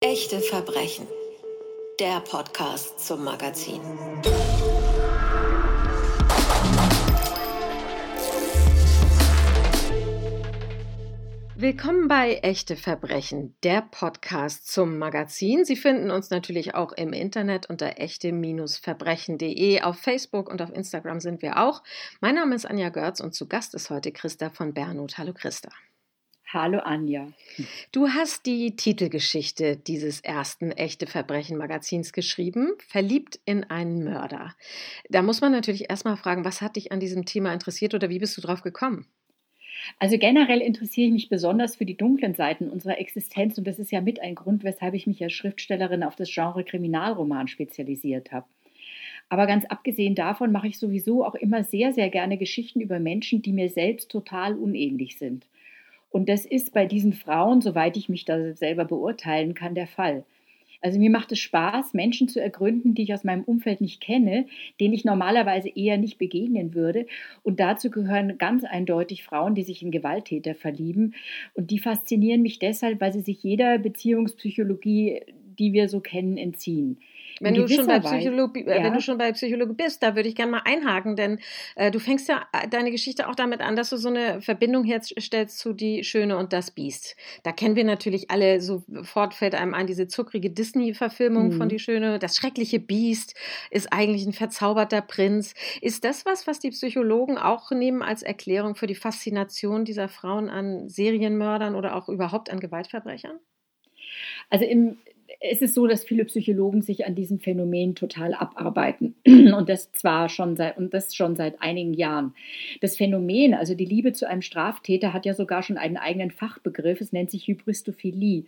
Echte Verbrechen. Der Podcast zum Magazin. Willkommen bei Echte Verbrechen, der Podcast zum Magazin. Sie finden uns natürlich auch im Internet unter echte-verbrechen.de. Auf Facebook und auf Instagram sind wir auch. Mein Name ist Anja Görz und zu Gast ist heute Christa von Bernhut. Hallo Christa. Hallo Anja. Du hast die Titelgeschichte dieses ersten Echte Verbrechen Magazins geschrieben, Verliebt in einen Mörder. Da muss man natürlich erstmal fragen, was hat dich an diesem Thema interessiert oder wie bist du drauf gekommen? Also generell interessiere ich mich besonders für die dunklen Seiten unserer Existenz und das ist ja mit ein Grund, weshalb ich mich als Schriftstellerin auf das Genre Kriminalroman spezialisiert habe. Aber ganz abgesehen davon mache ich sowieso auch immer sehr, sehr gerne Geschichten über Menschen, die mir selbst total unähnlich sind. Und das ist bei diesen Frauen, soweit ich mich da selber beurteilen kann, der Fall. Also mir macht es Spaß, Menschen zu ergründen, die ich aus meinem Umfeld nicht kenne, denen ich normalerweise eher nicht begegnen würde. Und dazu gehören ganz eindeutig Frauen, die sich in Gewalttäter verlieben. Und die faszinieren mich deshalb, weil sie sich jeder Beziehungspsychologie, die wir so kennen, entziehen. Wenn du, schon bei Psychologie, ja. wenn du schon bei Psychologie bist, da würde ich gerne mal einhaken, denn äh, du fängst ja äh, deine Geschichte auch damit an, dass du so eine Verbindung herstellst zu Die Schöne und das Biest. Da kennen wir natürlich alle, sofort fällt einem ein, diese zuckrige Disney-Verfilmung mhm. von Die Schöne. Das schreckliche Biest ist eigentlich ein verzauberter Prinz. Ist das was, was die Psychologen auch nehmen als Erklärung für die Faszination dieser Frauen an Serienmördern oder auch überhaupt an Gewaltverbrechern? Also im, es ist so, dass viele Psychologen sich an diesem Phänomen total abarbeiten und das zwar schon seit und das schon seit einigen Jahren. Das Phänomen, also die Liebe zu einem Straftäter, hat ja sogar schon einen eigenen Fachbegriff. Es nennt sich Hybristophilie.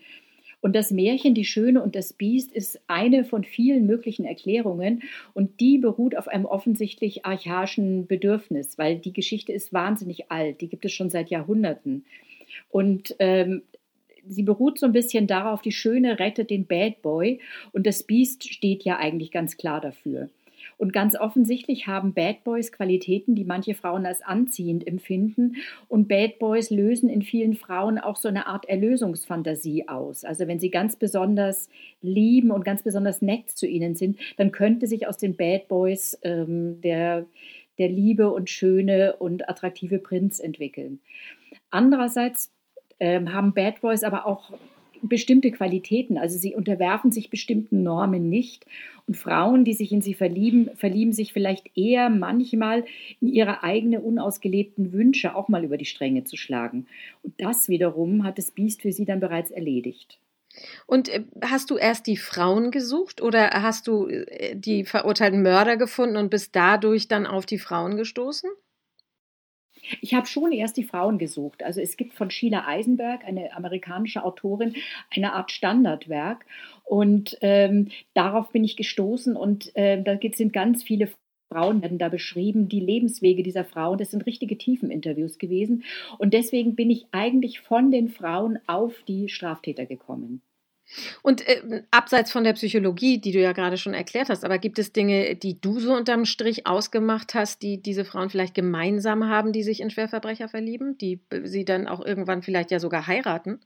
Und das Märchen Die Schöne und das Biest ist eine von vielen möglichen Erklärungen und die beruht auf einem offensichtlich archaischen Bedürfnis, weil die Geschichte ist wahnsinnig alt, die gibt es schon seit Jahrhunderten. Und ähm, sie beruht so ein bisschen darauf, die Schöne rettet den Bad Boy und das Biest steht ja eigentlich ganz klar dafür. Und ganz offensichtlich haben Bad Boys Qualitäten, die manche Frauen als anziehend empfinden. Und Bad Boys lösen in vielen Frauen auch so eine Art Erlösungsfantasie aus. Also wenn sie ganz besonders lieben und ganz besonders nett zu ihnen sind, dann könnte sich aus den Bad Boys ähm, der, der liebe und schöne und attraktive Prinz entwickeln. Andererseits ähm, haben Bad Boys aber auch bestimmte Qualitäten. Also sie unterwerfen sich bestimmten Normen nicht. Und Frauen, die sich in sie verlieben, verlieben sich vielleicht eher manchmal in ihre eigenen unausgelebten Wünsche auch mal über die Stränge zu schlagen. Und das wiederum hat das Biest für sie dann bereits erledigt. Und äh, hast du erst die Frauen gesucht oder hast du äh, die verurteilten Mörder gefunden und bist dadurch dann auf die Frauen gestoßen? Ich habe schon erst die Frauen gesucht. Also es gibt von Sheila Eisenberg, eine amerikanische Autorin, eine Art Standardwerk. Und ähm, darauf bin ich gestoßen und äh, da sind ganz viele Frauen werden da beschrieben, die Lebenswege dieser Frauen. Das sind richtige Tiefeninterviews gewesen. Und deswegen bin ich eigentlich von den Frauen auf die Straftäter gekommen. Und äh, abseits von der Psychologie, die du ja gerade schon erklärt hast, aber gibt es Dinge, die du so unterm Strich ausgemacht hast, die diese Frauen vielleicht gemeinsam haben, die sich in Schwerverbrecher verlieben, die sie dann auch irgendwann vielleicht ja sogar heiraten?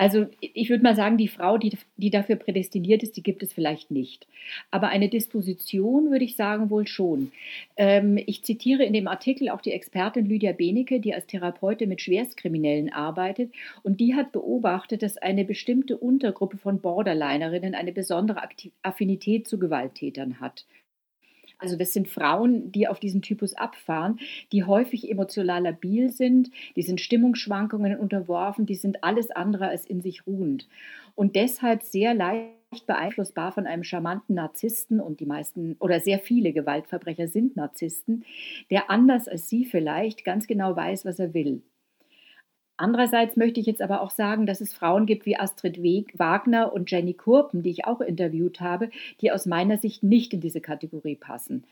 Also ich würde mal sagen, die Frau, die, die dafür prädestiniert ist, die gibt es vielleicht nicht. Aber eine Disposition würde ich sagen wohl schon. Ähm, ich zitiere in dem Artikel auch die Expertin Lydia Benecke, die als Therapeutin mit Schwerstkriminellen arbeitet. Und die hat beobachtet, dass eine bestimmte Untergruppe von Borderlinerinnen eine besondere Affinität zu Gewalttätern hat. Also das sind Frauen, die auf diesen Typus abfahren, die häufig emotional labil sind, die sind Stimmungsschwankungen unterworfen, die sind alles andere als in sich ruhend und deshalb sehr leicht beeinflussbar von einem charmanten Narzissten und die meisten oder sehr viele Gewaltverbrecher sind Narzissten, der anders als sie vielleicht ganz genau weiß, was er will. Andererseits möchte ich jetzt aber auch sagen, dass es Frauen gibt wie Astrid Wagner und Jenny Kurpen, die ich auch interviewt habe, die aus meiner Sicht nicht in diese Kategorie passen.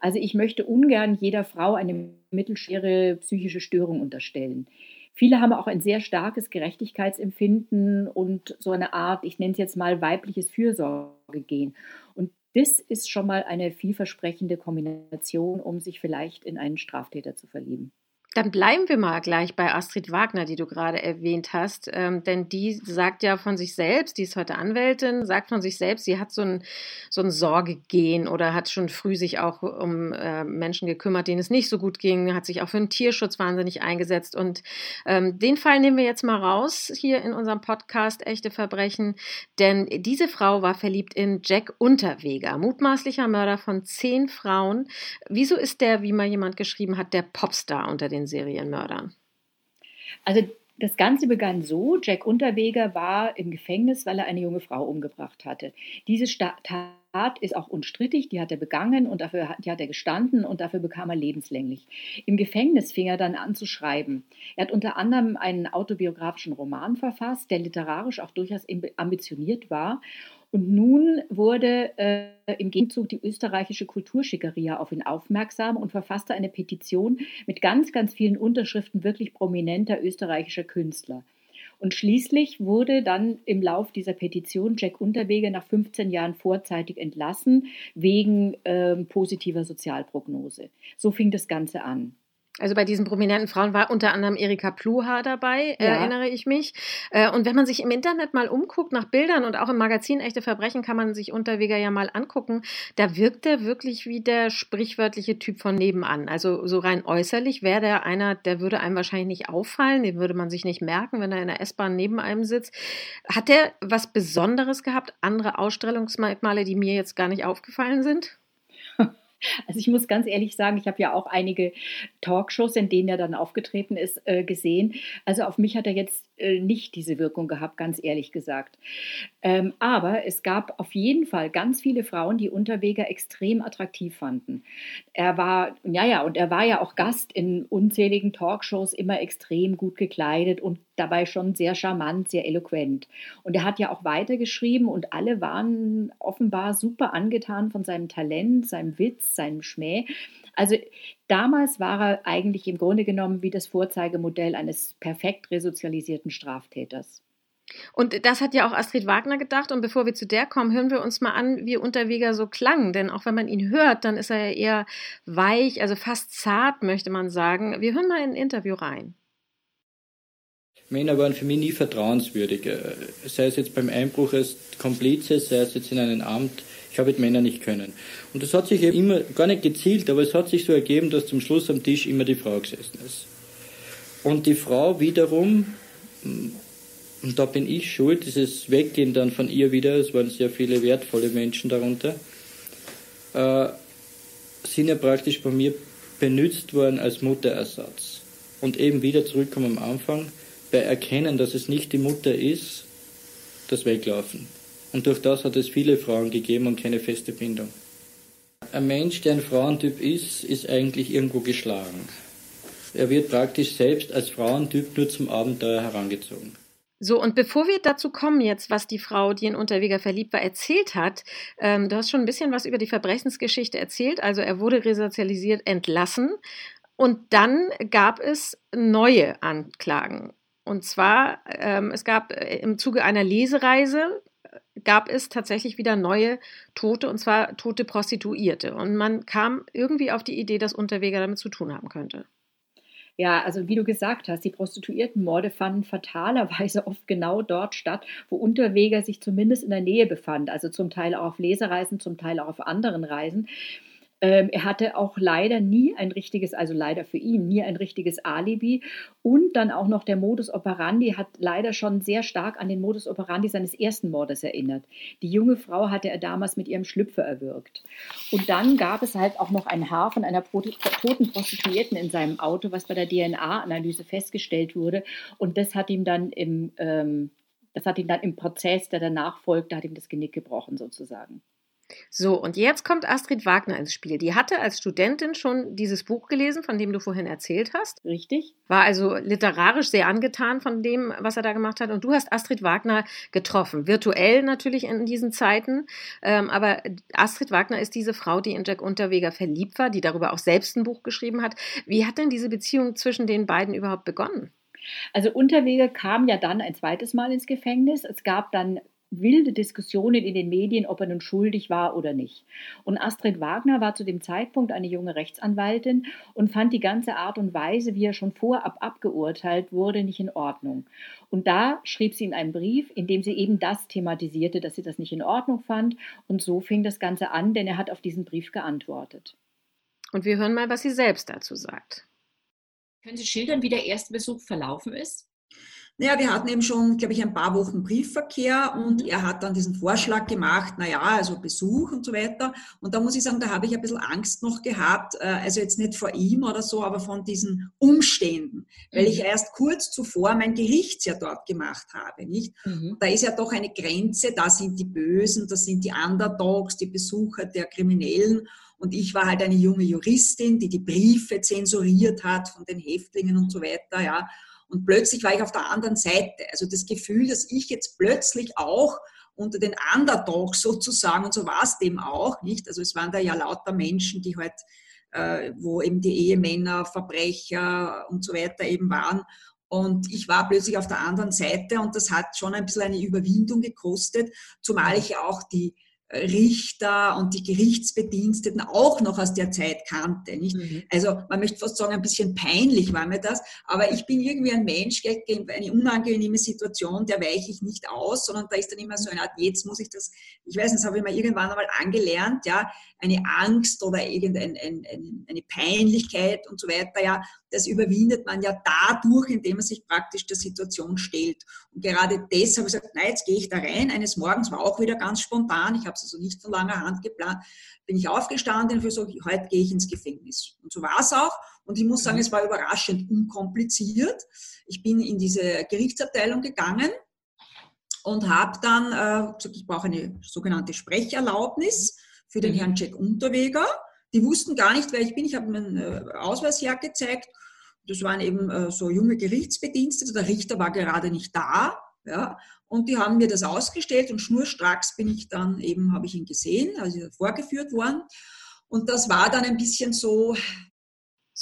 Also ich möchte ungern jeder Frau eine mittelschwere psychische Störung unterstellen. Viele haben auch ein sehr starkes Gerechtigkeitsempfinden und so eine Art, ich nenne es jetzt mal weibliches Fürsorgegehen. Und das ist schon mal eine vielversprechende Kombination, um sich vielleicht in einen Straftäter zu verlieben. Dann bleiben wir mal gleich bei Astrid Wagner, die du gerade erwähnt hast, ähm, denn die sagt ja von sich selbst, die ist heute Anwältin, sagt von sich selbst, sie hat so ein, so ein Sorgegen oder hat schon früh sich auch um äh, Menschen gekümmert, denen es nicht so gut ging, hat sich auch für den Tierschutz wahnsinnig eingesetzt. Und ähm, den Fall nehmen wir jetzt mal raus hier in unserem Podcast Echte Verbrechen, denn diese Frau war verliebt in Jack Unterweger, mutmaßlicher Mörder von zehn Frauen. Wieso ist der, wie mal jemand geschrieben hat, der Popstar unter den Serienmördern? Also das Ganze begann so, Jack Unterweger war im Gefängnis, weil er eine junge Frau umgebracht hatte. Diese Tat ist auch unstrittig, die hat er begangen und dafür die hat er gestanden und dafür bekam er lebenslänglich. Im Gefängnis fing er dann an zu schreiben. Er hat unter anderem einen autobiografischen Roman verfasst, der literarisch auch durchaus ambitioniert war und nun wurde äh, im Gegenzug die österreichische Kulturschickeria auf ihn aufmerksam und verfasste eine Petition mit ganz, ganz vielen Unterschriften wirklich prominenter österreichischer Künstler. Und schließlich wurde dann im Lauf dieser Petition Jack Unterweger nach 15 Jahren vorzeitig entlassen wegen äh, positiver Sozialprognose. So fing das Ganze an. Also bei diesen prominenten Frauen war unter anderem Erika Pluha dabei, ja. erinnere ich mich. Äh, und wenn man sich im Internet mal umguckt nach Bildern und auch im Magazin Echte Verbrechen kann man sich Unterweger ja mal angucken, da wirkt er wirklich wie der sprichwörtliche Typ von nebenan. Also so rein äußerlich wäre der einer, der würde einem wahrscheinlich nicht auffallen, den würde man sich nicht merken, wenn er in der S-Bahn neben einem sitzt. Hat der was Besonderes gehabt, andere Ausstellungsmerkmale, die mir jetzt gar nicht aufgefallen sind? Also ich muss ganz ehrlich sagen, ich habe ja auch einige Talkshows, in denen er dann aufgetreten ist, äh, gesehen. Also auf mich hat er jetzt äh, nicht diese Wirkung gehabt, ganz ehrlich gesagt. Ähm, aber es gab auf jeden Fall ganz viele Frauen, die Unterweger extrem attraktiv fanden. Er war, ja, ja, und er war ja auch Gast in unzähligen Talkshows, immer extrem gut gekleidet und dabei schon sehr charmant, sehr eloquent. Und er hat ja auch weitergeschrieben und alle waren offenbar super angetan von seinem Talent, seinem Witz, seinem Schmäh. Also damals war er eigentlich im Grunde genommen wie das Vorzeigemodell eines perfekt resozialisierten Straftäters. Und das hat ja auch Astrid Wagner gedacht. Und bevor wir zu der kommen, hören wir uns mal an, wie Unterweger so klang. Denn auch wenn man ihn hört, dann ist er ja eher weich, also fast zart, möchte man sagen. Wir hören mal in ein Interview rein. Männer waren für mich nie vertrauenswürdig. Äh, sei es jetzt beim Einbruch als Komplize, sei es jetzt in einem Amt ich habe mit Männern nicht können. Und das hat sich eben immer, gar nicht gezielt, aber es hat sich so ergeben, dass zum Schluss am Tisch immer die Frau gesessen ist. Und die Frau wiederum, und da bin ich schuld, dieses Weggehen dann von ihr wieder, es waren sehr viele wertvolle Menschen darunter, äh, sind ja praktisch bei mir benutzt worden als Mutterersatz. Und eben wieder zurückkommen am Anfang, bei Erkennen, dass es nicht die Mutter ist, das Weglaufen. Und durch das hat es viele Frauen gegeben und keine feste Bindung. Ein Mensch, der ein Frauentyp ist, ist eigentlich irgendwo geschlagen. Er wird praktisch selbst als Frauentyp nur zum Abenteuer herangezogen. So, und bevor wir dazu kommen jetzt, was die Frau, die in Unterweger verliebt war, erzählt hat, ähm, du hast schon ein bisschen was über die Verbrechensgeschichte erzählt. Also er wurde resozialisiert entlassen und dann gab es neue Anklagen. Und zwar, ähm, es gab äh, im Zuge einer Lesereise gab es tatsächlich wieder neue Tote, und zwar tote Prostituierte. Und man kam irgendwie auf die Idee, dass Unterweger damit zu tun haben könnte. Ja, also wie du gesagt hast, die Prostituiertenmorde fanden fatalerweise oft genau dort statt, wo Unterweger sich zumindest in der Nähe befand. Also zum Teil auch auf Lesereisen, zum Teil auch auf anderen Reisen. Ähm, er hatte auch leider nie ein richtiges, also leider für ihn, nie ein richtiges Alibi. Und dann auch noch der Modus operandi hat leider schon sehr stark an den Modus operandi seines ersten Mordes erinnert. Die junge Frau hatte er damals mit ihrem Schlüpfer erwürgt. Und dann gab es halt auch noch ein Haar von einer toten Prostituierten in seinem Auto, was bei der DNA-Analyse festgestellt wurde. Und das hat ihm dann im, ähm, das hat ihm dann im Prozess, der danach folgte, hat ihm das Genick gebrochen sozusagen. So, und jetzt kommt Astrid Wagner ins Spiel. Die hatte als Studentin schon dieses Buch gelesen, von dem du vorhin erzählt hast. Richtig. War also literarisch sehr angetan von dem, was er da gemacht hat. Und du hast Astrid Wagner getroffen. Virtuell natürlich in diesen Zeiten. Ähm, aber Astrid Wagner ist diese Frau, die in Jack Unterweger verliebt war, die darüber auch selbst ein Buch geschrieben hat. Wie hat denn diese Beziehung zwischen den beiden überhaupt begonnen? Also Unterweger kam ja dann ein zweites Mal ins Gefängnis. Es gab dann wilde Diskussionen in den Medien, ob er nun schuldig war oder nicht. Und Astrid Wagner war zu dem Zeitpunkt eine junge Rechtsanwaltin und fand die ganze Art und Weise, wie er schon vorab abgeurteilt wurde, nicht in Ordnung. Und da schrieb sie in einem Brief, in dem sie eben das thematisierte, dass sie das nicht in Ordnung fand. Und so fing das Ganze an, denn er hat auf diesen Brief geantwortet. Und wir hören mal, was sie selbst dazu sagt. Können Sie schildern, wie der erste Besuch verlaufen ist? Naja, wir hatten eben schon, glaube ich, ein paar Wochen Briefverkehr und er hat dann diesen Vorschlag gemacht, naja, also Besuch und so weiter. Und da muss ich sagen, da habe ich ein bisschen Angst noch gehabt, äh, also jetzt nicht vor ihm oder so, aber von diesen Umständen, weil ich mhm. erst kurz zuvor mein Gerichtsjahr dort gemacht habe, nicht? Mhm. Da ist ja doch eine Grenze, da sind die Bösen, da sind die Underdogs, die Besucher der Kriminellen. Und ich war halt eine junge Juristin, die die Briefe zensuriert hat von den Häftlingen und so weiter, ja. Und plötzlich war ich auf der anderen Seite. Also das Gefühl, dass ich jetzt plötzlich auch unter den Underdogs sozusagen, und so war es dem auch, nicht? Also es waren da ja lauter Menschen, die halt, äh, wo eben die Ehemänner, Verbrecher und so weiter eben waren. Und ich war plötzlich auf der anderen Seite und das hat schon ein bisschen eine Überwindung gekostet, zumal ich auch die Richter und die Gerichtsbediensteten auch noch aus der Zeit kannte. Nicht? Mhm. Also man möchte fast sagen, ein bisschen peinlich war mir das, aber ich bin irgendwie ein Mensch, eine unangenehme Situation, der weiche ich nicht aus, sondern da ist dann immer so eine Art, jetzt muss ich das, ich weiß nicht, das habe ich mal irgendwann einmal angelernt, ja, eine Angst oder irgendeine ein, eine Peinlichkeit und so weiter, ja, das überwindet man ja dadurch, indem man sich praktisch der Situation stellt. Und gerade deshalb habe ich gesagt, nein, jetzt gehe ich da rein. Eines Morgens war auch wieder ganz spontan, ich habe es also nicht von langer Hand geplant, bin ich aufgestanden und so, heute gehe ich ins Gefängnis. Und so war es auch. Und ich muss sagen, es war überraschend unkompliziert. Ich bin in diese Gerichtsabteilung gegangen und habe dann äh, gesagt, ich brauche eine sogenannte Sprecherlaubnis für den mhm. Herrn Jack Unterweger. Die wussten gar nicht, wer ich bin. Ich habe meinen äh, Ausweis hergezeigt. Das waren eben äh, so junge Gerichtsbedienstete. Der Richter war gerade nicht da. Ja, und die haben mir das ausgestellt und schnurstracks bin ich dann eben, habe ich ihn gesehen, also vorgeführt worden. Und das war dann ein bisschen so,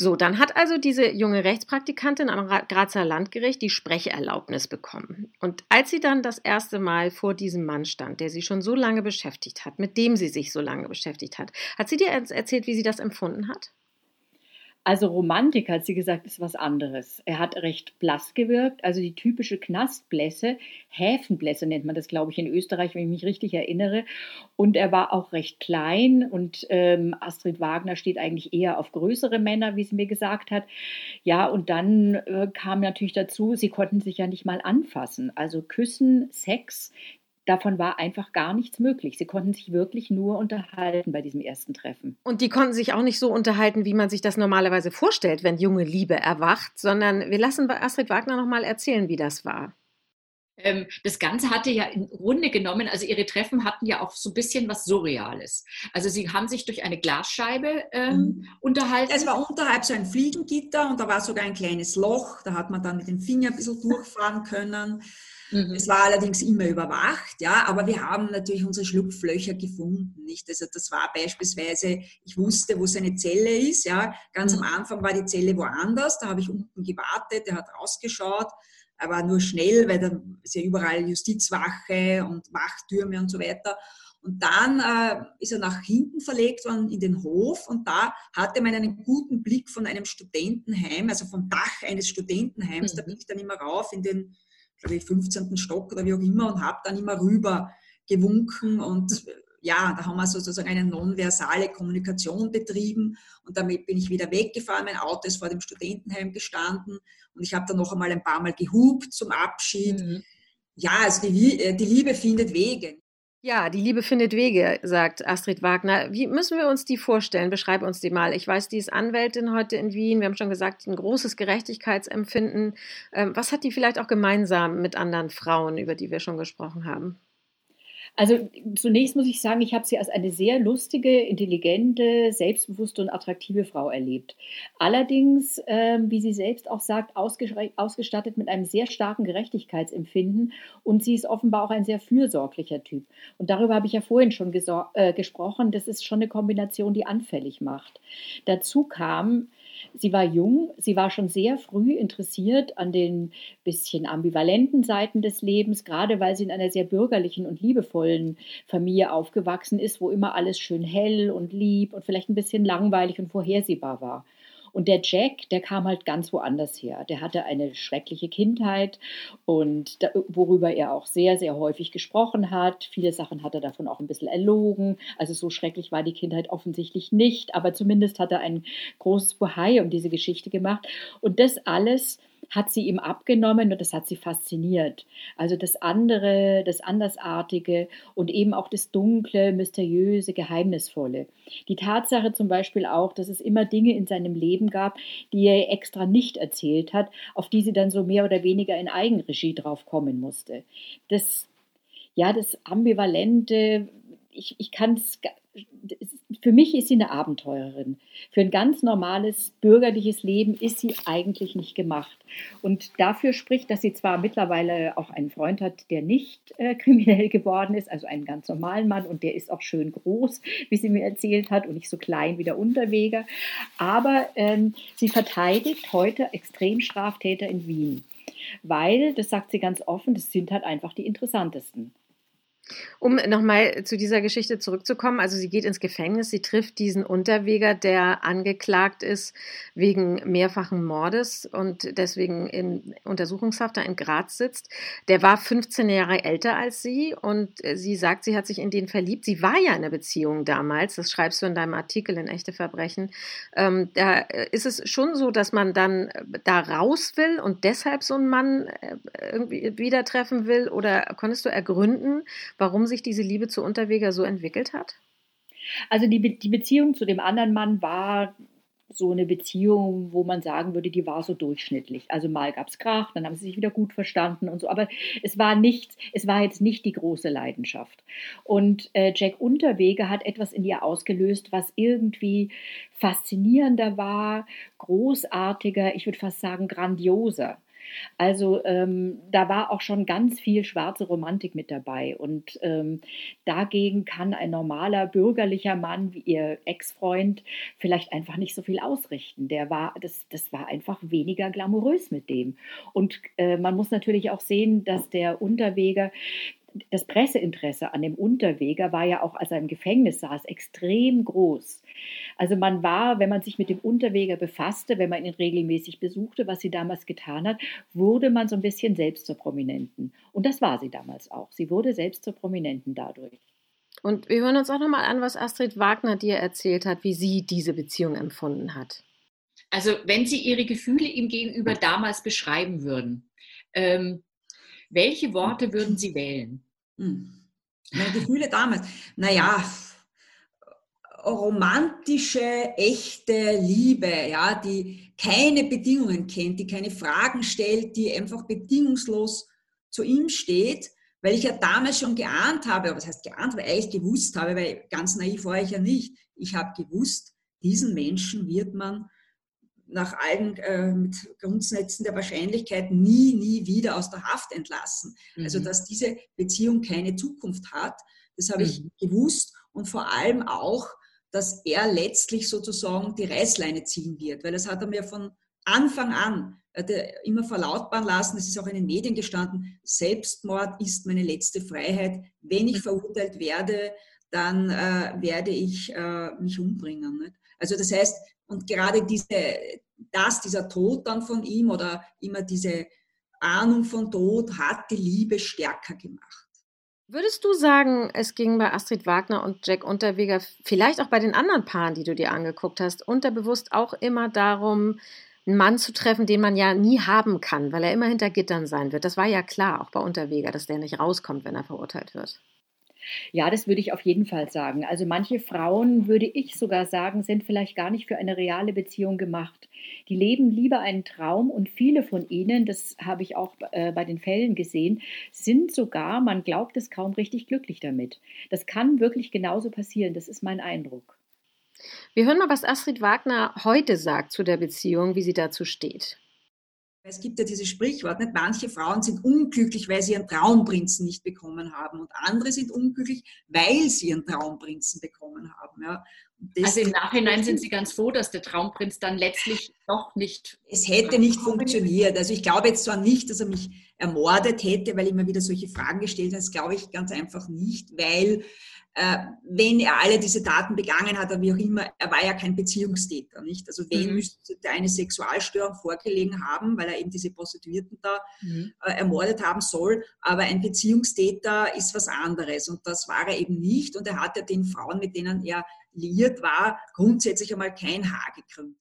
so, dann hat also diese junge Rechtspraktikantin am Grazer Landgericht die Sprecherlaubnis bekommen. Und als sie dann das erste Mal vor diesem Mann stand, der sie schon so lange beschäftigt hat, mit dem sie sich so lange beschäftigt hat, hat sie dir erzählt, wie sie das empfunden hat? Also Romantik, hat sie gesagt, ist was anderes. Er hat recht blass gewirkt, also die typische Knastblässe, Häfenblässe nennt man das, glaube ich, in Österreich, wenn ich mich richtig erinnere. Und er war auch recht klein und ähm, Astrid Wagner steht eigentlich eher auf größere Männer, wie sie mir gesagt hat. Ja, und dann äh, kam natürlich dazu, sie konnten sich ja nicht mal anfassen. Also Küssen, Sex, davon war einfach gar nichts möglich. Sie konnten sich wirklich nur unterhalten bei diesem ersten Treffen. Und die konnten sich auch nicht so unterhalten, wie man sich das normalerweise vorstellt, wenn junge Liebe erwacht, sondern wir lassen Astrid Wagner noch mal erzählen, wie das war. Ähm, das Ganze hatte ja im Grunde genommen, also ihre Treffen hatten ja auch so ein bisschen was Surreales. Also sie haben sich durch eine Glasscheibe ähm, mhm. unterhalten. Es war unterhalb so ein Fliegengitter und da war sogar ein kleines Loch, da hat man dann mit dem Finger ein bisschen durchfahren können. Mhm. Es war allerdings immer überwacht, ja, aber wir haben natürlich unsere Schlupflöcher gefunden, nicht? Also das war beispielsweise, ich wusste, wo seine Zelle ist, ja. Ganz mhm. am Anfang war die Zelle woanders, da habe ich unten gewartet, der hat rausgeschaut, aber nur schnell, weil da ist ja überall Justizwache und Wachtürme und so weiter. Und dann äh, ist er nach hinten verlegt worden in den Hof und da hatte man einen guten Blick von einem Studentenheim, also vom Dach eines Studentenheims. Mhm. Da bin ich dann immer rauf in den glaube ich, 15. Stock oder wie auch immer und habe dann immer rüber gewunken und ja, da haben wir sozusagen eine nonversale Kommunikation betrieben und damit bin ich wieder weggefahren. Mein Auto ist vor dem Studentenheim gestanden und ich habe dann noch einmal ein paar Mal gehupt zum Abschied. Mhm. Ja, also die, äh, die Liebe findet Wege. Ja, die Liebe findet Wege, sagt Astrid Wagner. Wie müssen wir uns die vorstellen? Beschreib uns die mal. Ich weiß, die ist Anwältin heute in Wien. Wir haben schon gesagt, ein großes Gerechtigkeitsempfinden. Ähm, was hat die vielleicht auch gemeinsam mit anderen Frauen, über die wir schon gesprochen haben? Also zunächst muss ich sagen, ich habe sie als eine sehr lustige, intelligente, selbstbewusste und attraktive Frau erlebt. Allerdings, äh, wie sie selbst auch sagt, ausgestattet mit einem sehr starken Gerechtigkeitsempfinden und sie ist offenbar auch ein sehr fürsorglicher Typ. Und darüber habe ich ja vorhin schon äh, gesprochen. Das ist schon eine Kombination, die anfällig macht. Dazu kam, Sie war jung, sie war schon sehr früh interessiert an den bisschen ambivalenten Seiten des Lebens, gerade weil sie in einer sehr bürgerlichen und liebevollen Familie aufgewachsen ist, wo immer alles schön hell und lieb und vielleicht ein bisschen langweilig und vorhersehbar war. Und der Jack, der kam halt ganz woanders her. Der hatte eine schreckliche Kindheit und da, worüber er auch sehr, sehr häufig gesprochen hat. Viele Sachen hat er davon auch ein bisschen erlogen. Also so schrecklich war die Kindheit offensichtlich nicht, aber zumindest hat er ein großes Bohai um diese Geschichte gemacht. Und das alles hat sie ihm abgenommen und das hat sie fasziniert. Also das andere, das Andersartige und eben auch das Dunkle, Mysteriöse, Geheimnisvolle. Die Tatsache zum Beispiel auch, dass es immer Dinge in seinem Leben gab, die er extra nicht erzählt hat, auf die sie dann so mehr oder weniger in Eigenregie drauf kommen musste. Das, ja, das Ambivalente, ich, ich kann es für mich ist sie eine Abenteurerin. Für ein ganz normales bürgerliches Leben ist sie eigentlich nicht gemacht. Und dafür spricht, dass sie zwar mittlerweile auch einen Freund hat, der nicht äh, kriminell geworden ist, also einen ganz normalen Mann und der ist auch schön groß, wie sie mir erzählt hat, und nicht so klein wie der Unterweger. Aber ähm, sie verteidigt heute Extremstraftäter in Wien. Weil, das sagt sie ganz offen, das sind halt einfach die interessantesten. Um nochmal zu dieser Geschichte zurückzukommen, also sie geht ins Gefängnis, sie trifft diesen Unterweger, der angeklagt ist wegen mehrfachen Mordes und deswegen in Untersuchungshaft da in Graz sitzt. Der war 15 Jahre älter als sie und sie sagt, sie hat sich in den verliebt. Sie war ja in einer Beziehung damals, das schreibst du in deinem Artikel in Echte Verbrechen. Ähm, da ist es schon so, dass man dann da raus will und deshalb so einen Mann äh, irgendwie wieder treffen will oder konntest du ergründen, warum sich diese Liebe zu Unterweger so entwickelt hat? Also die, Be die Beziehung zu dem anderen Mann war so eine Beziehung, wo man sagen würde, die war so durchschnittlich. Also mal gab es Krach, dann haben sie sich wieder gut verstanden und so. Aber es war nichts, es war jetzt nicht die große Leidenschaft. Und äh, Jack Unterweger hat etwas in ihr ausgelöst, was irgendwie faszinierender war, großartiger, ich würde fast sagen grandioser. Also ähm, da war auch schon ganz viel schwarze Romantik mit dabei. Und ähm, dagegen kann ein normaler bürgerlicher Mann wie ihr Ex-Freund vielleicht einfach nicht so viel ausrichten. Der war, das, das war einfach weniger glamourös mit dem. Und äh, man muss natürlich auch sehen, dass der Unterweger das Presseinteresse an dem Unterweger war ja auch, als er im Gefängnis saß, extrem groß. Also man war, wenn man sich mit dem Unterweger befasste, wenn man ihn regelmäßig besuchte, was sie damals getan hat, wurde man so ein bisschen selbst zur Prominenten. Und das war sie damals auch. Sie wurde selbst zur Prominenten dadurch. Und wir hören uns auch nochmal an, was Astrid Wagner dir erzählt hat, wie sie diese Beziehung empfunden hat. Also wenn Sie Ihre Gefühle ihm gegenüber damals beschreiben würden, ähm, welche Worte würden Sie wählen? Hm. Meine Gefühle damals. Naja, romantische, echte Liebe, ja, die keine Bedingungen kennt, die keine Fragen stellt, die einfach bedingungslos zu ihm steht, weil ich ja damals schon geahnt habe, was heißt geahnt, weil ich gewusst habe, weil ganz naiv war ich ja nicht. Ich habe gewusst, diesen Menschen wird man nach allen äh, mit Grundsätzen der Wahrscheinlichkeit nie, nie wieder aus der Haft entlassen. Also, mhm. Also dass diese Beziehung keine Zukunft hat, das habe mhm. ich gewusst und vor allem auch, dass er letztlich sozusagen die Reißleine ziehen wird, weil das hat er mir von Anfang an immer verlautbaren lassen, es ist auch in den Medien gestanden, Selbstmord ist meine letzte Freiheit. Wenn ich mhm. verurteilt werde, dann äh, werde ich äh, mich umbringen. Nicht? Also das heißt, und gerade diese, das, dieser Tod dann von ihm oder immer diese Ahnung von Tod hat die Liebe stärker gemacht. Würdest du sagen, es ging bei Astrid Wagner und Jack Unterweger, vielleicht auch bei den anderen Paaren, die du dir angeguckt hast, unterbewusst auch immer darum, einen Mann zu treffen, den man ja nie haben kann, weil er immer hinter Gittern sein wird. Das war ja klar, auch bei Unterweger, dass der nicht rauskommt, wenn er verurteilt wird. Ja, das würde ich auf jeden Fall sagen. Also manche Frauen, würde ich sogar sagen, sind vielleicht gar nicht für eine reale Beziehung gemacht. Die leben lieber einen Traum und viele von ihnen, das habe ich auch äh, bei den Fällen gesehen, sind sogar, man glaubt es kaum, richtig glücklich damit. Das kann wirklich genauso passieren, das ist mein Eindruck. Wir hören mal, was Astrid Wagner heute sagt zu der Beziehung, wie sie dazu steht. Es gibt ja dieses Sprichwort, nicht? manche Frauen sind unglücklich, weil sie ihren Traumprinzen nicht bekommen haben und andere sind unglücklich, weil sie ihren Traumprinzen bekommen haben. Ja. also im Nachhinein sind Sie ganz froh, dass der Traumprinz dann letztlich doch nicht. Es hätte nicht funktioniert. Also ich glaube jetzt zwar nicht, dass er mich ermordet hätte, weil immer wieder solche Fragen gestellt hat. Das glaube ich ganz einfach nicht, weil wenn er alle diese Taten begangen hat, wie auch immer, er war ja kein Beziehungstäter, nicht? Also wen mhm. müsste eine Sexualstörung vorgelegen haben, weil er eben diese Prostituierten da mhm. äh, ermordet haben soll. Aber ein Beziehungstäter ist was anderes und das war er eben nicht und er hat ja den Frauen, mit denen er liiert war, grundsätzlich einmal kein Haar gekrümmt.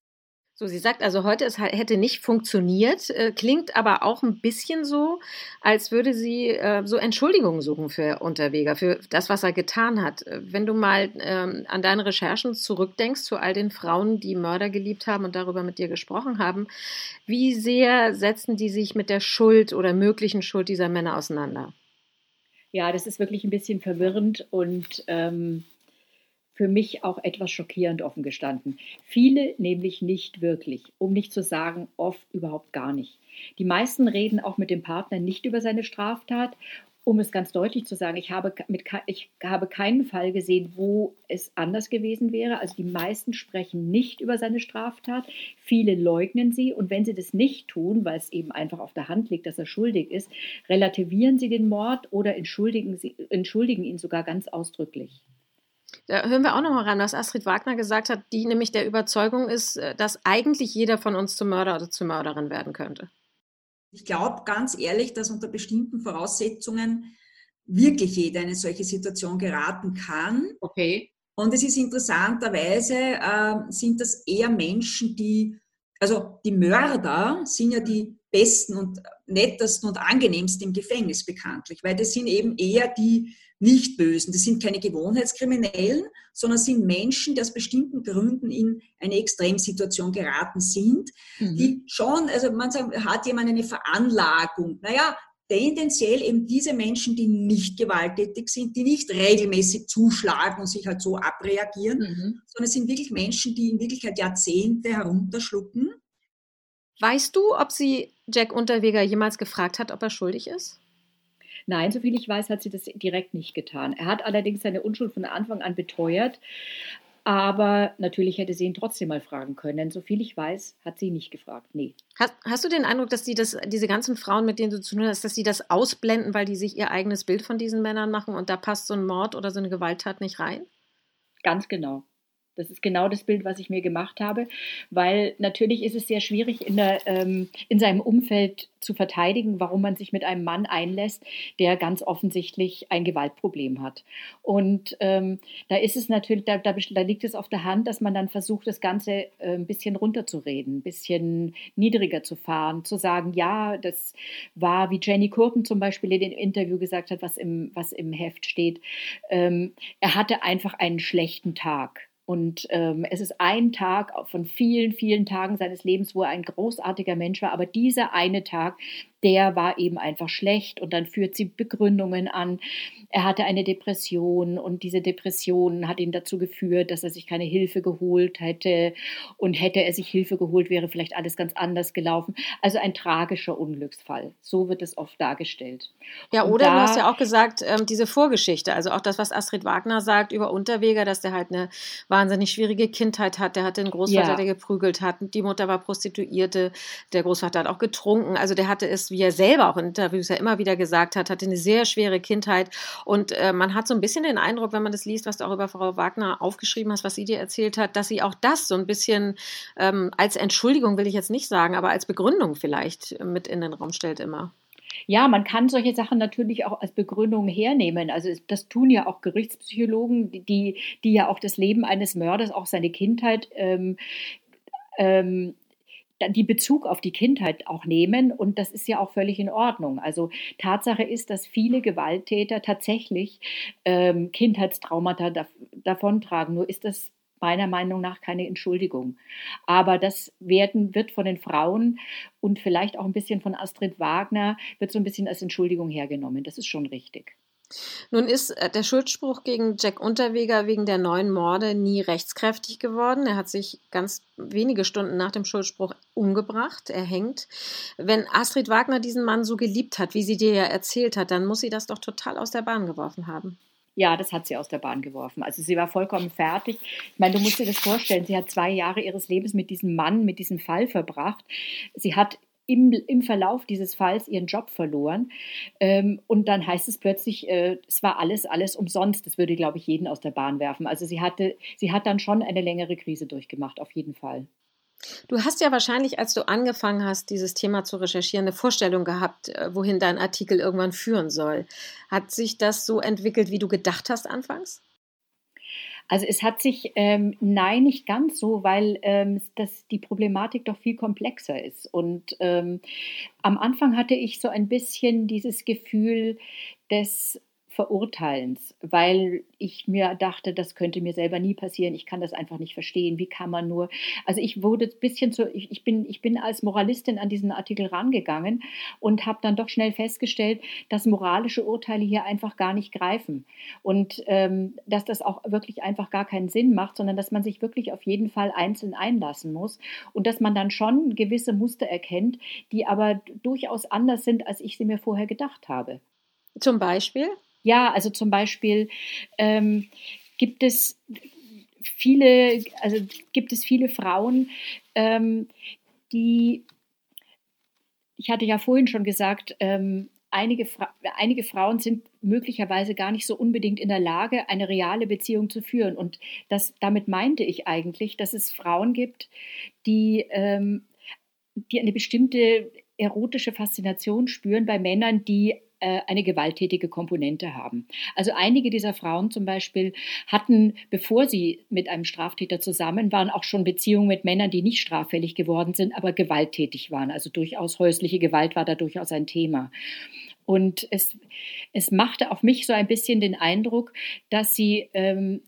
So, sie sagt also, heute es hätte nicht funktioniert, äh, klingt aber auch ein bisschen so, als würde sie äh, so Entschuldigungen suchen für Unterweger, für das, was er getan hat. Äh, wenn du mal ähm, an deine Recherchen zurückdenkst zu all den Frauen, die Mörder geliebt haben und darüber mit dir gesprochen haben, wie sehr setzen die sich mit der Schuld oder möglichen Schuld dieser Männer auseinander? Ja, das ist wirklich ein bisschen verwirrend und ähm für mich auch etwas schockierend offen gestanden. Viele nämlich nicht wirklich, um nicht zu sagen oft überhaupt gar nicht. Die meisten reden auch mit dem Partner nicht über seine Straftat. Um es ganz deutlich zu sagen, ich habe, mit, ich habe keinen Fall gesehen, wo es anders gewesen wäre. Also die meisten sprechen nicht über seine Straftat. Viele leugnen sie. Und wenn sie das nicht tun, weil es eben einfach auf der Hand liegt, dass er schuldig ist, relativieren sie den Mord oder entschuldigen, sie, entschuldigen ihn sogar ganz ausdrücklich. Da hören wir auch noch mal ran, was Astrid Wagner gesagt hat, die nämlich der Überzeugung ist, äh, dass eigentlich jeder von uns zum Mörder oder zur Mörderin werden könnte. Ich glaube ganz ehrlich, dass unter bestimmten Voraussetzungen wirklich jeder in eine solche Situation geraten kann. Okay. Und es ist interessanterweise, äh, sind das eher Menschen, die, also die Mörder sind ja die besten und nettesten und angenehmsten im Gefängnis bekanntlich, weil das sind eben eher die nicht Bösen. Das sind keine Gewohnheitskriminellen, sondern sind Menschen, die aus bestimmten Gründen in eine Extremsituation geraten sind, mhm. die schon, also man sagt, hat jemand eine Veranlagung. Naja, tendenziell eben diese Menschen, die nicht gewalttätig sind, die nicht regelmäßig zuschlagen und sich halt so abreagieren, mhm. sondern es sind wirklich Menschen, die in Wirklichkeit Jahrzehnte herunterschlucken. Weißt du, ob sie Jack Unterweger jemals gefragt hat, ob er schuldig ist? Nein, soviel ich weiß, hat sie das direkt nicht getan. Er hat allerdings seine Unschuld von Anfang an beteuert. Aber natürlich hätte sie ihn trotzdem mal fragen können. Denn soviel ich weiß, hat sie nicht gefragt. Nee. Hast, hast du den Eindruck, dass die das, diese ganzen Frauen, mit denen du zu tun hast, dass sie das ausblenden, weil die sich ihr eigenes Bild von diesen Männern machen und da passt so ein Mord oder so eine Gewalttat nicht rein? Ganz genau. Das ist genau das Bild, was ich mir gemacht habe, weil natürlich ist es sehr schwierig, in, der, ähm, in seinem Umfeld zu verteidigen, warum man sich mit einem Mann einlässt, der ganz offensichtlich ein Gewaltproblem hat. Und ähm, da ist es natürlich, da, da, da, liegt es auf der Hand, dass man dann versucht, das Ganze äh, ein bisschen runterzureden, ein bisschen niedriger zu fahren, zu sagen, ja, das war, wie Jenny Kurten zum Beispiel in dem Interview gesagt hat, was im, was im Heft steht, ähm, er hatte einfach einen schlechten Tag. Und ähm, es ist ein Tag von vielen, vielen Tagen seines Lebens, wo er ein großartiger Mensch war. Aber dieser eine Tag, der war eben einfach schlecht und dann führt sie Begründungen an. Er hatte eine Depression und diese Depression hat ihn dazu geführt, dass er sich keine Hilfe geholt hätte und hätte er sich Hilfe geholt, wäre vielleicht alles ganz anders gelaufen. Also ein tragischer Unglücksfall. So wird es oft dargestellt. Ja, oder da, du hast ja auch gesagt, ähm, diese Vorgeschichte, also auch das, was Astrid Wagner sagt über Unterweger, dass der halt eine wahnsinnig schwierige Kindheit hat. Der hatte einen Großvater, ja. der geprügelt hat. Die Mutter war Prostituierte. Der Großvater hat auch getrunken. Also der hatte es wie er selber auch in Interviews ja immer wieder gesagt hat, hatte eine sehr schwere Kindheit. Und äh, man hat so ein bisschen den Eindruck, wenn man das liest, was du auch über Frau Wagner aufgeschrieben hast, was sie dir erzählt hat, dass sie auch das so ein bisschen ähm, als Entschuldigung, will ich jetzt nicht sagen, aber als Begründung vielleicht mit in den Raum stellt immer. Ja, man kann solche Sachen natürlich auch als Begründung hernehmen. Also das tun ja auch Gerichtspsychologen, die, die ja auch das Leben eines Mörders, auch seine Kindheit ähm, ähm, die Bezug auf die Kindheit auch nehmen und das ist ja auch völlig in Ordnung. Also Tatsache ist, dass viele Gewalttäter tatsächlich ähm, Kindheitstraumata dav davontragen. Nur ist das meiner Meinung nach keine Entschuldigung. Aber das werden, wird von den Frauen und vielleicht auch ein bisschen von Astrid Wagner, wird so ein bisschen als Entschuldigung hergenommen. Das ist schon richtig. Nun ist äh, der Schuldspruch gegen Jack Unterweger wegen der neuen Morde nie rechtskräftig geworden. Er hat sich ganz wenige Stunden nach dem Schuldspruch umgebracht, erhängt. Wenn Astrid Wagner diesen Mann so geliebt hat, wie sie dir ja erzählt hat, dann muss sie das doch total aus der Bahn geworfen haben. Ja, das hat sie aus der Bahn geworfen. Also sie war vollkommen fertig. Ich meine, du musst dir das vorstellen, sie hat zwei Jahre ihres Lebens mit diesem Mann, mit diesem Fall verbracht. Sie hat im, im Verlauf dieses Falls ihren Job verloren. Ähm, und dann heißt es plötzlich, äh, es war alles, alles umsonst. Das würde, glaube ich, jeden aus der Bahn werfen. Also sie hatte, sie hat dann schon eine längere Krise durchgemacht, auf jeden Fall. Du hast ja wahrscheinlich, als du angefangen hast, dieses Thema zu recherchieren, eine Vorstellung gehabt, äh, wohin dein Artikel irgendwann führen soll. Hat sich das so entwickelt, wie du gedacht hast anfangs? Also es hat sich, ähm, nein, nicht ganz so, weil ähm, das, die Problematik doch viel komplexer ist. Und ähm, am Anfang hatte ich so ein bisschen dieses Gefühl des Verurteilens, weil ich mir dachte, das könnte mir selber nie passieren. Ich kann das einfach nicht verstehen. Wie kann man nur? Also ich wurde ein bisschen so, ich, ich bin, ich bin als Moralistin an diesen Artikel rangegangen und habe dann doch schnell festgestellt, dass moralische Urteile hier einfach gar nicht greifen und ähm, dass das auch wirklich einfach gar keinen Sinn macht, sondern dass man sich wirklich auf jeden Fall einzeln einlassen muss und dass man dann schon gewisse Muster erkennt, die aber durchaus anders sind, als ich sie mir vorher gedacht habe. Zum Beispiel? Ja, also zum Beispiel ähm, gibt es viele, also gibt es viele Frauen, ähm, die, ich hatte ja vorhin schon gesagt, ähm, einige, Fra einige Frauen sind möglicherweise gar nicht so unbedingt in der Lage, eine reale Beziehung zu führen. Und das, damit meinte ich eigentlich, dass es Frauen gibt, die, ähm, die eine bestimmte erotische Faszination spüren bei Männern, die eine gewalttätige Komponente haben. Also einige dieser Frauen zum Beispiel hatten, bevor sie mit einem Straftäter zusammen waren, auch schon Beziehungen mit Männern, die nicht straffällig geworden sind, aber gewalttätig waren. Also durchaus häusliche Gewalt war da durchaus ein Thema. Und es, es machte auf mich so ein bisschen den Eindruck, dass sie ähm,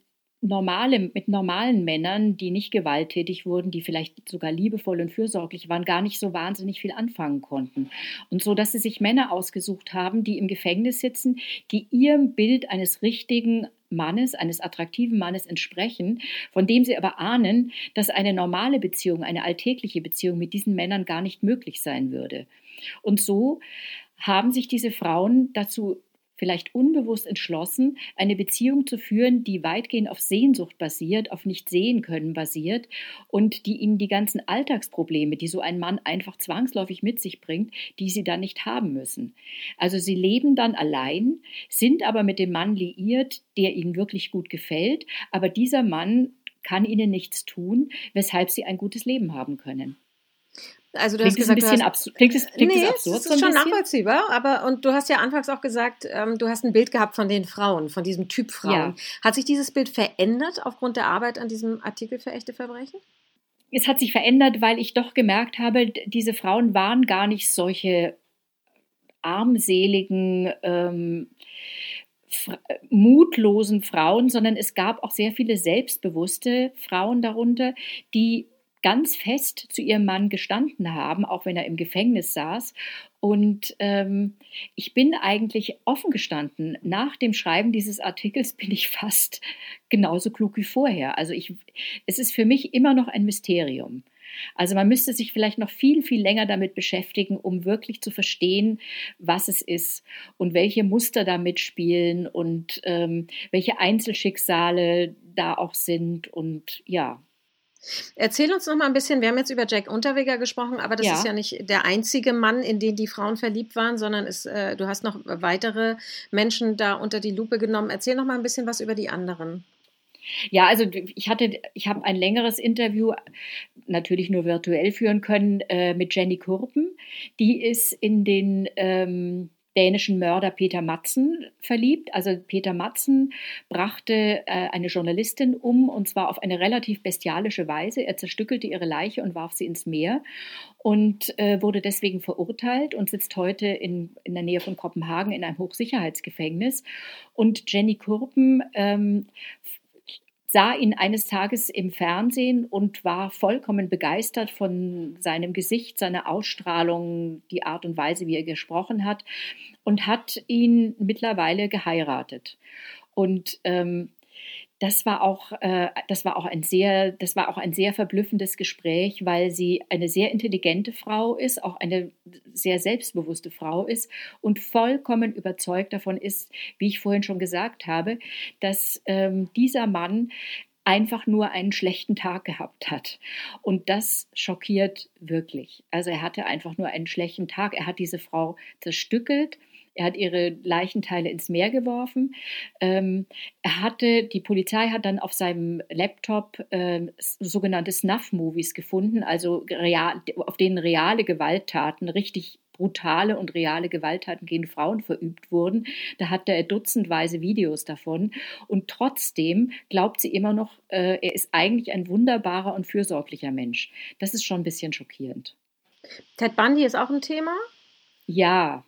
normale, mit normalen Männern, die nicht gewalttätig wurden, die vielleicht sogar liebevoll und fürsorglich waren, gar nicht so wahnsinnig viel anfangen konnten. Und so, dass sie sich Männer ausgesucht haben, die im Gefängnis sitzen, die ihrem Bild eines richtigen Mannes, eines attraktiven Mannes entsprechen, von dem sie aber ahnen, dass eine normale Beziehung, eine alltägliche Beziehung mit diesen Männern gar nicht möglich sein würde. Und so haben sich diese Frauen dazu vielleicht unbewusst entschlossen, eine Beziehung zu führen, die weitgehend auf Sehnsucht basiert, auf nicht sehen können basiert und die ihnen die ganzen Alltagsprobleme, die so ein Mann einfach zwangsläufig mit sich bringt, die sie dann nicht haben müssen. Also sie leben dann allein, sind aber mit dem Mann liiert, der ihnen wirklich gut gefällt, aber dieser Mann kann ihnen nichts tun, weshalb sie ein gutes Leben haben können. Also du klingt hast gesagt, ein bisschen absurd. Klingt es, klingt nee, absurd? Das ist schon nachvollziehbar. Aber und du hast ja anfangs auch gesagt, ähm, du hast ein Bild gehabt von den Frauen, von diesem Typ Frauen. Ja. Hat sich dieses Bild verändert aufgrund der Arbeit an diesem Artikel für echte Verbrechen? Es hat sich verändert, weil ich doch gemerkt habe, diese Frauen waren gar nicht solche armseligen, ähm, mutlosen Frauen, sondern es gab auch sehr viele selbstbewusste Frauen darunter, die ganz fest zu ihrem Mann gestanden haben, auch wenn er im Gefängnis saß. Und ähm, ich bin eigentlich offen gestanden. Nach dem Schreiben dieses Artikels bin ich fast genauso klug wie vorher. Also ich, es ist für mich immer noch ein Mysterium. Also man müsste sich vielleicht noch viel, viel länger damit beschäftigen, um wirklich zu verstehen, was es ist und welche Muster da mitspielen und ähm, welche Einzelschicksale da auch sind. Und ja, Erzähl uns noch mal ein bisschen, wir haben jetzt über Jack Unterweger gesprochen, aber das ja. ist ja nicht der einzige Mann, in den die Frauen verliebt waren, sondern es, äh, du hast noch weitere Menschen da unter die Lupe genommen. Erzähl noch mal ein bisschen was über die anderen. Ja, also ich hatte, ich habe ein längeres Interview natürlich nur virtuell führen können äh, mit Jenny Kurpen. Die ist in den ähm, dänischen Mörder Peter Matzen verliebt. Also Peter Matzen brachte äh, eine Journalistin um und zwar auf eine relativ bestialische Weise. Er zerstückelte ihre Leiche und warf sie ins Meer und äh, wurde deswegen verurteilt und sitzt heute in, in der Nähe von Kopenhagen in einem Hochsicherheitsgefängnis. Und Jenny Kurpen ähm, sah ihn eines Tages im Fernsehen und war vollkommen begeistert von seinem Gesicht, seiner Ausstrahlung, die Art und Weise, wie er gesprochen hat und hat ihn mittlerweile geheiratet. Und ähm, das war auch, äh, das war auch ein sehr, das war auch ein sehr verblüffendes Gespräch, weil sie eine sehr intelligente Frau ist, auch eine sehr selbstbewusste Frau ist und vollkommen überzeugt davon ist, wie ich vorhin schon gesagt habe, dass ähm, dieser Mann einfach nur einen schlechten Tag gehabt hat. Und das schockiert wirklich. Also er hatte einfach nur einen schlechten Tag. Er hat diese Frau zerstückelt er hat ihre Leichenteile ins Meer geworfen. Ähm, er hatte, die Polizei hat dann auf seinem Laptop äh, sogenannte Snuff-Movies gefunden, also real, auf denen reale Gewalttaten richtig brutale und reale Gewalttaten gegen Frauen verübt wurden. Da hatte er dutzendweise Videos davon. Und trotzdem glaubt sie immer noch, äh, er ist eigentlich ein wunderbarer und fürsorglicher Mensch. Das ist schon ein bisschen schockierend. Ted Bundy ist auch ein Thema? Ja,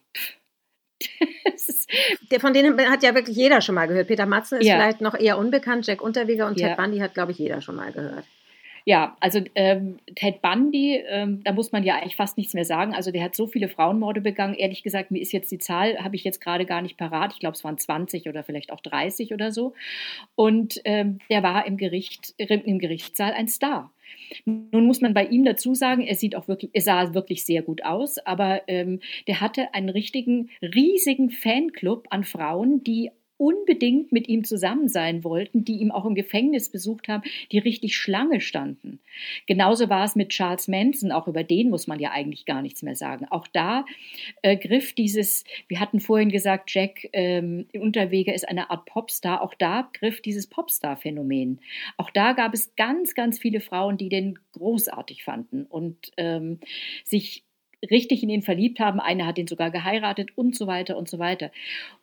Der, von denen hat ja wirklich jeder schon mal gehört. Peter Matzen ist ja. vielleicht noch eher unbekannt. Jack Unterweger und ja. Ted Bundy hat, glaube ich, jeder schon mal gehört. Ja, also ähm, Ted Bundy, ähm, da muss man ja eigentlich fast nichts mehr sagen. Also der hat so viele Frauenmorde begangen. Ehrlich gesagt, mir ist jetzt die Zahl, habe ich jetzt gerade gar nicht parat. Ich glaube, es waren 20 oder vielleicht auch 30 oder so. Und ähm, der war im Gericht, im Gerichtssaal ein Star. Nun muss man bei ihm dazu sagen, er sieht auch wirklich, er sah wirklich sehr gut aus, aber ähm, der hatte einen richtigen, riesigen Fanclub an Frauen, die unbedingt mit ihm zusammen sein wollten, die ihm auch im Gefängnis besucht haben, die richtig Schlange standen. Genauso war es mit Charles Manson, auch über den muss man ja eigentlich gar nichts mehr sagen. Auch da äh, griff dieses, wir hatten vorhin gesagt, Jack ähm, Unterweger ist eine Art Popstar, auch da griff dieses Popstar-Phänomen. Auch da gab es ganz, ganz viele Frauen, die den großartig fanden und ähm, sich richtig in ihn verliebt haben. Eine hat ihn sogar geheiratet und so weiter und so weiter.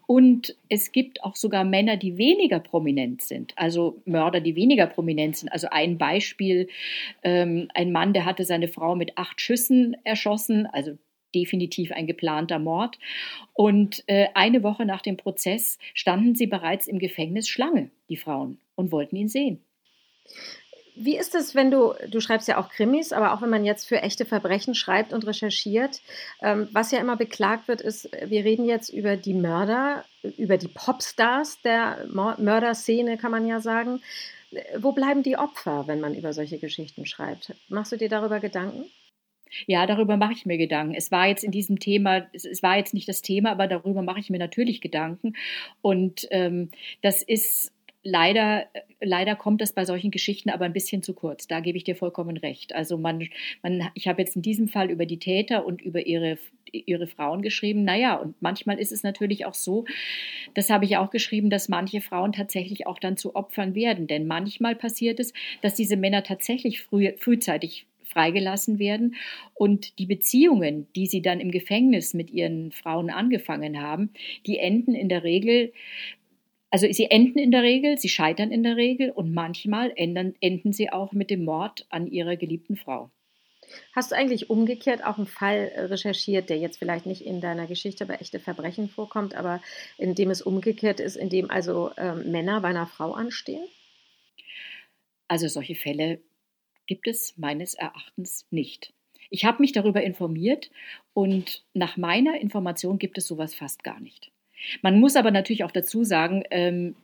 Und es gibt auch sogar Männer, die weniger prominent sind, also Mörder, die weniger prominent sind. Also ein Beispiel, ähm, ein Mann, der hatte seine Frau mit acht Schüssen erschossen, also definitiv ein geplanter Mord. Und äh, eine Woche nach dem Prozess standen sie bereits im Gefängnis Schlange, die Frauen, und wollten ihn sehen. Wie ist es, wenn du, du schreibst ja auch Krimis, aber auch wenn man jetzt für echte Verbrechen schreibt und recherchiert, ähm, was ja immer beklagt wird, ist, wir reden jetzt über die Mörder, über die Popstars der Mörderszene, kann man ja sagen. Wo bleiben die Opfer, wenn man über solche Geschichten schreibt? Machst du dir darüber Gedanken? Ja, darüber mache ich mir Gedanken. Es war jetzt in diesem Thema, es, war jetzt nicht das Thema, aber darüber mache ich mir natürlich Gedanken. Und ähm, das ist leider, leider kommt das bei solchen Geschichten aber ein bisschen zu kurz. Da gebe ich dir vollkommen recht. Also man, man, ich habe jetzt in diesem Fall über die Täter und über ihre, ihre Frauen geschrieben. Naja, und manchmal ist es natürlich auch so, das habe ich auch geschrieben, dass manche Frauen tatsächlich auch dann zu Opfern werden. Denn manchmal passiert es, dass diese Männer tatsächlich früh, frühzeitig freigelassen werden und die Beziehungen, die sie dann im Gefängnis mit ihren Frauen angefangen haben, die enden in der Regel also sie enden in der Regel, sie scheitern in der Regel und manchmal enden, enden sie auch mit dem Mord an ihrer geliebten Frau. Hast du eigentlich umgekehrt auch einen Fall recherchiert, der jetzt vielleicht nicht in deiner Geschichte bei echte Verbrechen vorkommt, aber in dem es umgekehrt ist, in dem also ähm, Männer bei einer Frau anstehen? Also solche Fälle gibt es meines Erachtens nicht. Ich habe mich darüber informiert und nach meiner Information gibt es sowas fast gar nicht. Man muss aber natürlich auch dazu sagen, ähm,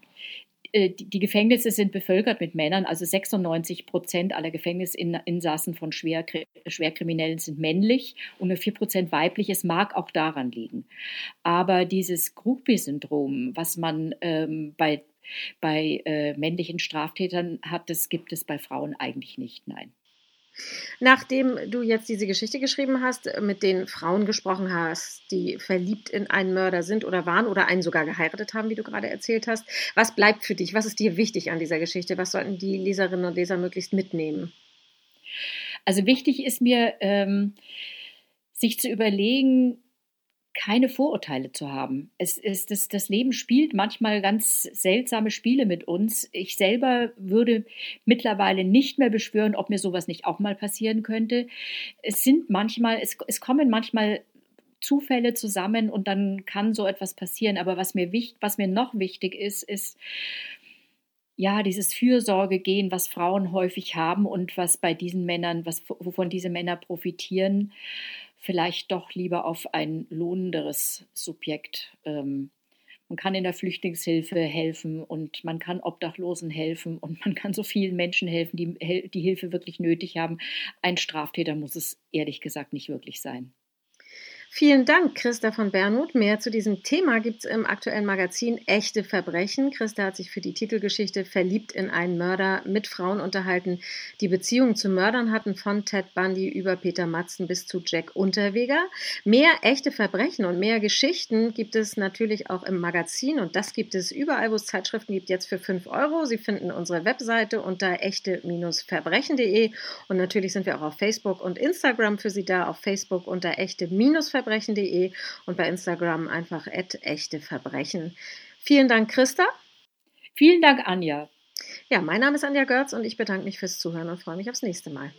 äh, die Gefängnisse sind bevölkert mit Männern, also 96 Prozent aller Gefängnisinsassen von Schwer, Schwerkriminellen sind männlich und nur 4 Prozent weiblich. Es mag auch daran liegen. Aber dieses Groupie-Syndrom, was man ähm, bei, bei äh, männlichen Straftätern hat, das gibt es bei Frauen eigentlich nicht, nein. Nachdem du jetzt diese Geschichte geschrieben hast, mit den Frauen gesprochen hast, die verliebt in einen Mörder sind oder waren oder einen sogar geheiratet haben, wie du gerade erzählt hast, was bleibt für dich? Was ist dir wichtig an dieser Geschichte? Was sollten die Leserinnen und Leser möglichst mitnehmen? Also wichtig ist mir, ähm, sich zu überlegen, keine Vorurteile zu haben. Es ist, das, das Leben spielt manchmal ganz seltsame Spiele mit uns. Ich selber würde mittlerweile nicht mehr beschwören, ob mir sowas nicht auch mal passieren könnte. Es sind manchmal, es, es kommen manchmal Zufälle zusammen und dann kann so etwas passieren. Aber was mir, wichtig, was mir noch wichtig ist, ist, ja, dieses Fürsorgegehen, was Frauen häufig haben und was bei diesen Männern, was, wovon diese Männer profitieren, vielleicht doch lieber auf ein lohnenderes Subjekt. Ähm, man kann in der Flüchtlingshilfe helfen und man kann Obdachlosen helfen und man kann so vielen Menschen helfen, die die Hilfe wirklich nötig haben. Ein Straftäter muss es ehrlich gesagt nicht wirklich sein. Vielen Dank, Christa von Bernhut. Mehr zu diesem Thema gibt es im aktuellen Magazin Echte Verbrechen. Christa hat sich für die Titelgeschichte Verliebt in einen Mörder mit Frauen unterhalten, die Beziehungen zu Mördern hatten, von Ted Bundy über Peter Matzen bis zu Jack Unterweger. Mehr echte Verbrechen und mehr Geschichten gibt es natürlich auch im Magazin und das gibt es überall, wo es Zeitschriften gibt, jetzt für 5 Euro. Sie finden unsere Webseite unter echte-verbrechen.de und natürlich sind wir auch auf Facebook und Instagram für Sie da, auf Facebook unter echte-verbrechen echteverbrechen.de und bei Instagram einfach echteverbrechen. Vielen Dank, Christa. Vielen Dank, Anja. Ja, mein Name ist Anja Görz und ich bedanke mich fürs Zuhören und freue mich aufs nächste Mal.